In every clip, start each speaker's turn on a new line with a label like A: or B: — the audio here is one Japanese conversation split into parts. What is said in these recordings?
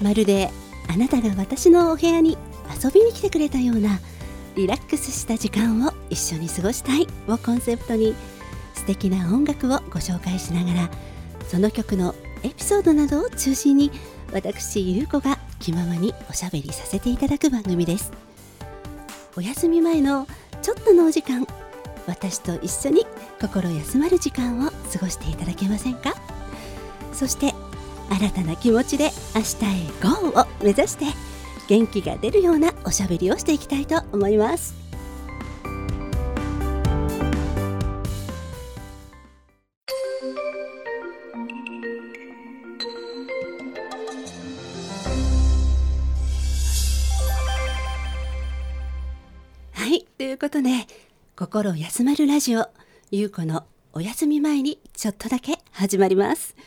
A: まるであなたが私のお部屋に遊びに来てくれたようなリラックスした時間を一緒に過ごしたい。をコンセプトに素敵な音楽をご紹介しながらその曲のエピソードなどを中心に私ゆうこが気ままにおしゃべりさせていただく番組です。お休み前のちょっとのお時間私と一緒に心休まる時間を過ごしていただけませんか？そして新たな気持ちで明日へ GO を目指して元気が出るようなおしゃべりをしていきたいと思います。はいということで心休まるラジオゆうこのお休み前にちょっとだけ始まります。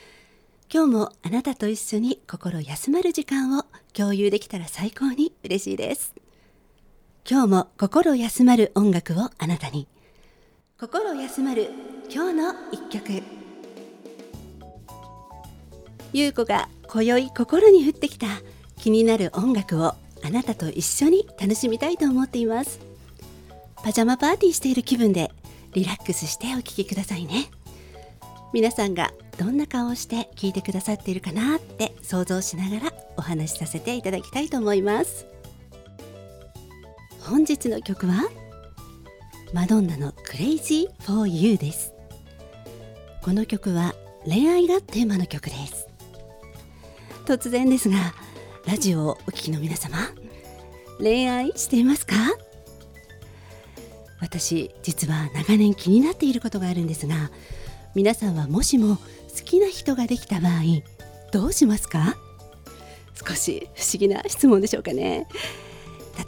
A: 今日もあなたと一緒に心休まる時間を共有できたら最高に嬉しいです。今日も心休まる音楽をあなたに。心休まる今日の一曲。ゆうこが今宵心に降ってきた気になる音楽をあなたと一緒に楽しみたいと思っています。パジャマパーティーしている気分でリラックスしてお聴きくださいね。皆さんがどんな顔をして聞いてくださっているかなって想像しながらお話しさせていただきたいと思います。本日の曲はマドンナの Crazy for You です。この曲は恋愛がテーマの曲です。突然ですがラジオをお聞きの皆様恋愛していますか？私実は長年気になっていることがあるんですが皆さんはもしも好きな人ができた場合どうしますか？少し不思議な質問でしょうかね。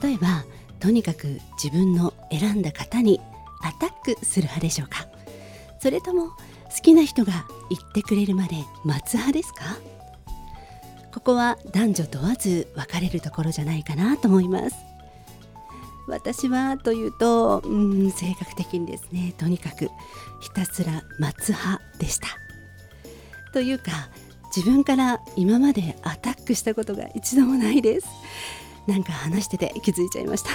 A: 例えばとにかく自分の選んだ方にアタックする派でしょうか？それとも好きな人が言ってくれるまで待つ派ですか？ここは男女問わず分かれるところじゃないかなと思います。私はというと、うん、性格的にですねとにかくひたすら待つ派でした。というか自分から今までアタックしたことが一度もないです。なんか話してて気づいちゃいました。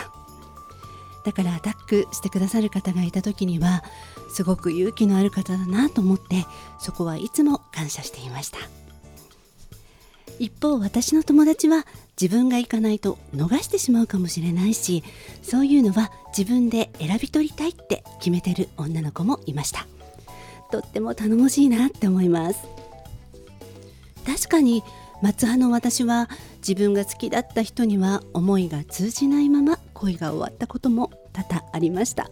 A: だからアタックしてくださる方がいた時にはすごく勇気のある方だなと思ってそこはいつも感謝していました。一方私の友達は自分が行かないと逃してしまうかもしれないしそういうのは自分で選び取りたいって決めてる女の子もいました。とっても頼もしいなって思います。確かに松葉の私は自分が好きだった人には思いが通じないまま恋が終わったことも多々ありました。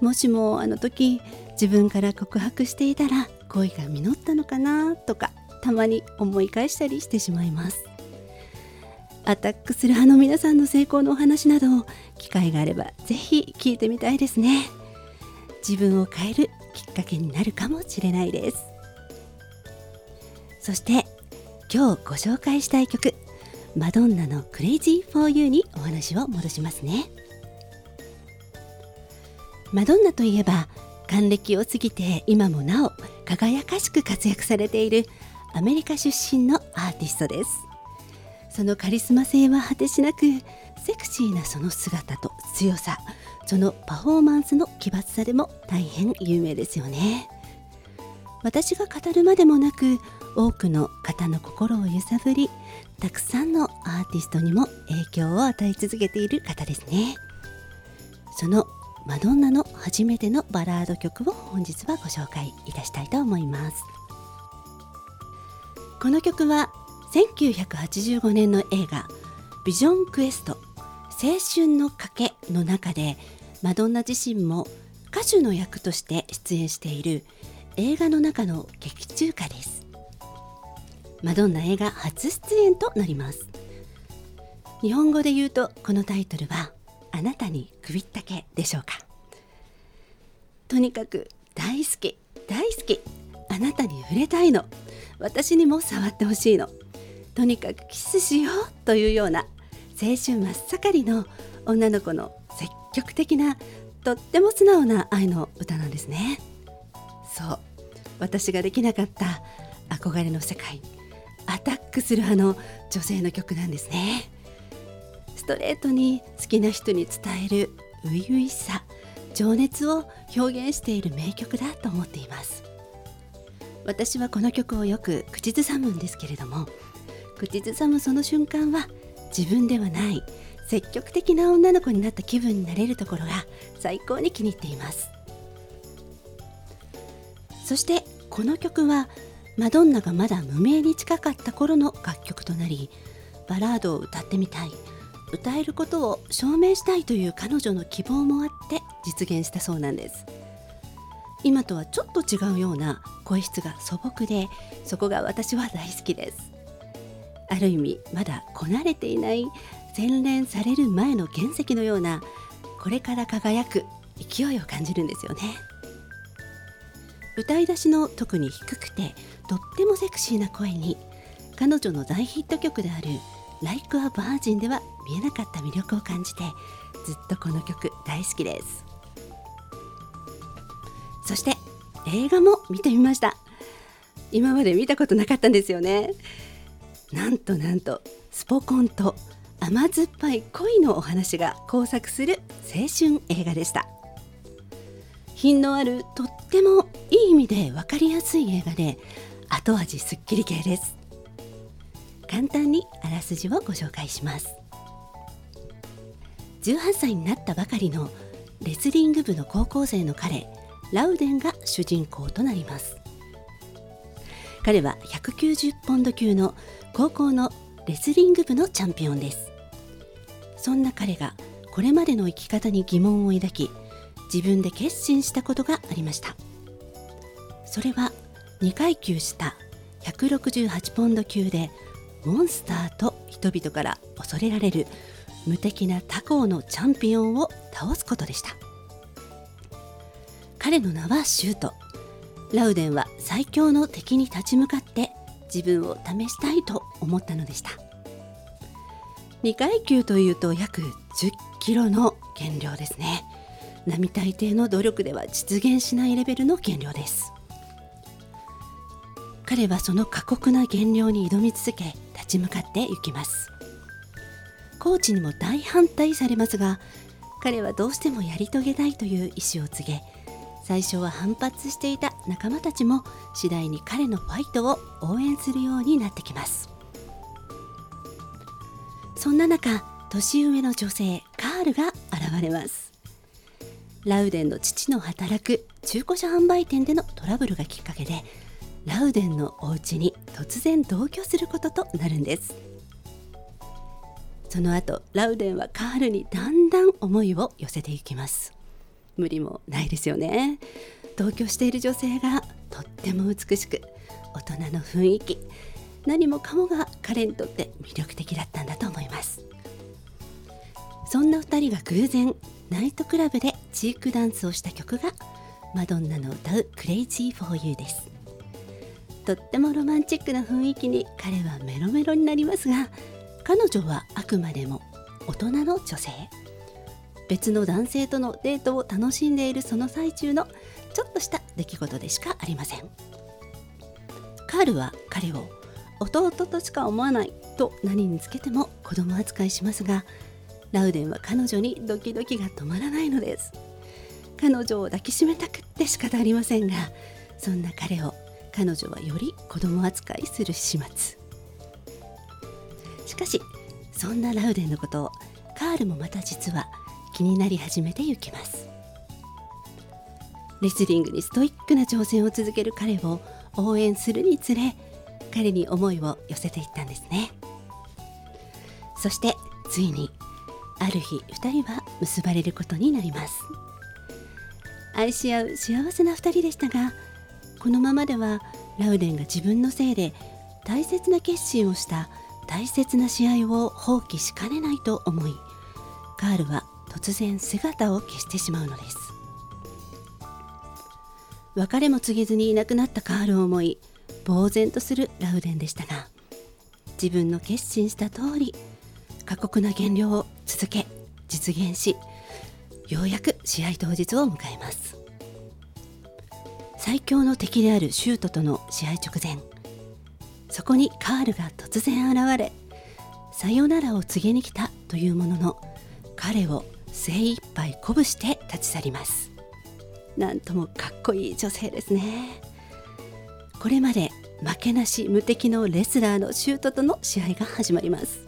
A: もしもあの時自分から告白していたら恋が実ったのかなとかたまに思い返したりしてしまいます。アタックする派の皆さんの成功のお話など機会があればぜひ聞いてみたいですね。自分を変えるきっかけになるかもしれないです。そして今日ご紹介したい曲マドンナの Crazy for You にお話を戻しますね。マドンナといえば還暦を過ぎて今もなお輝かしく活躍されているアメリカ出身のアーティストです。そのカリスマ性は果てしなくセクシーなその姿と強さそのパフォーマンスの奇抜さでも大変有名ですよね。私が語るまでもなく多くの方の心を揺さぶりたくさんのアーティストにも影響を与え続けている方ですね。そのマドンナの初めてのバラード曲を本日はご紹介いたしたいと思います。この曲は1985年の映画「ビジョンクエスト青春の賭け」の中でマドンナ自身も歌手の役として出演している映画の中の劇中歌です。マドンナ映画初出演となります。日本語で言うとこのタイトルはあなたに首ったけでしょうか。とにかく大好き大好きあなたに触れたいの。私にも触ってほしいの。とにかくキスしようというような青春真っ盛りの女の子の積極的なとっても素直な愛の歌なんですね。そう。私ができなかった憧れの世界。アタックする派の女性の曲なんですね。ストレートに好きな人に伝える初々しさ情熱を表現している名曲だと思っています。私はこの曲をよく口ずさむんですけれども口ずさむその瞬間は自分ではない積極的な女の子になった気分になれるところが最高に気に入っています。そしてこの曲はマドンナがまだ無名に近かった頃の楽曲となりバラードを歌ってみたい歌えることを証明したいという彼女の希望もあって実現したそうなんです。今とはちょっと違うような声質が素朴でそこが私は大好きです。ある意味まだこなれていない洗練される前の原石のようなこれから輝く勢いを感じるんですよね。歌い出しの特に低くてとってもセクシーな声に彼女の大ヒット曲である「Like a Virgin」では見えなかった魅力を感じてずっとこの曲大好きです。そして映画も見てみました。今まで見たことなかったんですよね。なんとなんとスポコンと甘酸っぱい恋のお話が交錯する青春映画でした。品のあるとってもいい意味で分かりやすい映画で後味すっきり系です。簡単にあらすじをご紹介します。18歳になったばかりのレスリング部の高校生の彼ラウデンが主人公となります。彼は190ポンド級の高校のレスリング部のチャンピオンです。そんな彼がこれまでの生き方に疑問を抱き自分で決心したことがありました。それは2階級下168ポンド級でモンスターと人々から恐れられる無敵な他校のチャンピオンを倒すことでした。彼の名はシュート。ラウデンは最強の敵に立ち向かって自分を試したいと思ったのでした。2階級というと約10キロの減量ですね。並大抵の努力では実現しないレベルの減量です。彼はその過酷な減量に挑み続け立ち向かっていきます。コーチにも大反対されますが彼はどうしてもやり遂げたいという意思を告げ最初は反発していた仲間たちも次第に彼のファイトを応援するようになってきます。そんな中年上の女性カールが現れます。ラウデンの父の働く中古車販売店でのトラブルがきっかけでラウデンのお家に突然同居することとなるんです。その後ラウデンはカールにだんだん思いを寄せていきます。無理もないですよね。同居している女性がとっても美しく大人の雰囲気何もかもが彼にとって魅力的だったんだと思います。そんな2人が偶然ナイトクラブでチークダンスをした曲がマドンナの歌う「Crazy for You」です。とってもロマンチックな雰囲気に彼はメロメロになりますが彼女はあくまでも大人の女性。別の男性とのデートを楽しんでいるその最中のちょっとした出来事でしかありませんカールは彼を弟としか思わないと何につけても子供扱いしますがラウデンは彼女にドキドキが止まらないのです。彼女を抱きしめたくって仕方ありませんがそんな彼を彼女はより子供扱いする始末。しかしそんなラウデンのことをカールもまた実は気になり始めてゆきます。レスリングにストイックな挑戦を続ける彼を応援するにつれ彼に思いを寄せていったんですね。そしてついにある日2人は結ばれることになります。愛し合う幸せな2人でしたがこのままではラウデンが自分のせいで大切な決心をした大切な試合を放棄しかねないと思いカールは突然姿を消してしまうのです。別れも告げずにいなくなったカールを思い呆然とするラウデンでしたが自分の決心した通り過酷な減量を続け実現しようやく試合当日を迎えます。最強の敵であるシュートとの試合直前そこにカールが突然現れさよならを告げに来たというものの彼を精一杯鼓舞して立ち去ります。なんともかっこいい女性ですね。これまで負けなし無敵のレスラーのシュートとの試合が始まります。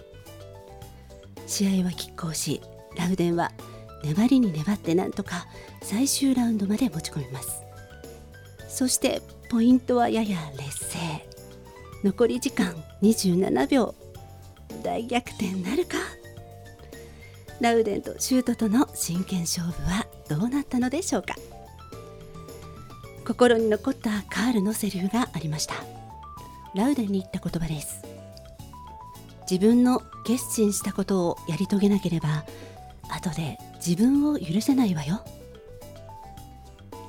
A: 試合は拮抗しラウデンは粘りに粘ってなんとか最終ラウンドまで持ち込みます。そしてポイントはやや劣勢。残り時間27秒。大逆転なるか？ラウデンとシュートとの真剣勝負はどうなったのでしょうか？心に残ったカールのセリフがありました。ラウデンに言った言葉です。自分の決心したことをやり遂げなければ後で自分を許せないわよ。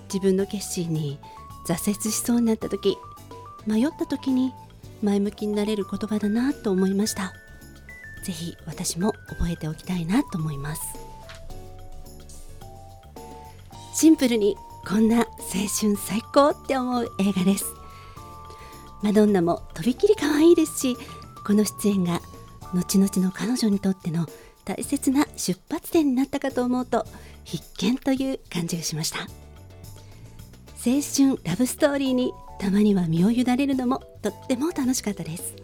A: 自分の決心に挫折しそうになった時迷った時に前向きになれる言葉だなと思いました。ぜひ私も覚えておきたいなと思います。シンプルにこんな青春最高って思う映画です。マドンナもとびきり可愛いですしこの出演が後々の彼女にとっての大切な出発点になったかと思うと必見という感じがしました。青春ラブストーリーにたまには身を委ねるのもとっても楽しかったです。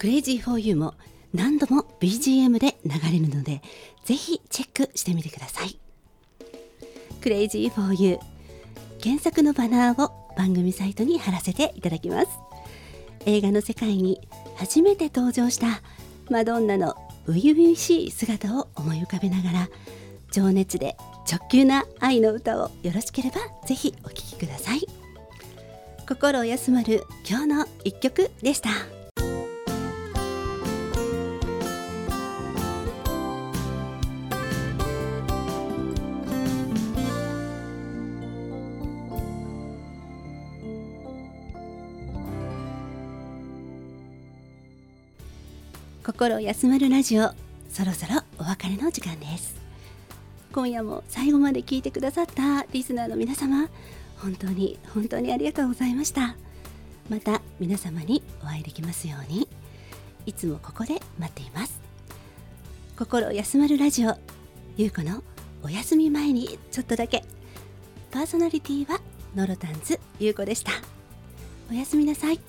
A: クレイジーフォーユーも何度も BGM で流れるのでぜひチェックしてみてください。クレイジーフォーユー検索のバナーを番組サイトに貼らせていただきます。映画の世界に初めて登場したマドンナの初々しい姿を思い浮かべながら情熱で直球な愛の歌をよろしければぜひお聴きください。心を休まる今日の一曲でした。心休まるラジオ。そろそろお別れの時間です。今夜も最後まで聞いてくださったリスナーの皆様本当に本当にありがとうございました。また皆様にお会いできますように。いつもここで待っています。心休まるラジオゆうこのお休み前にちょっとだけ。パーソナリティはノロタンズゆうこでした。おやすみなさい。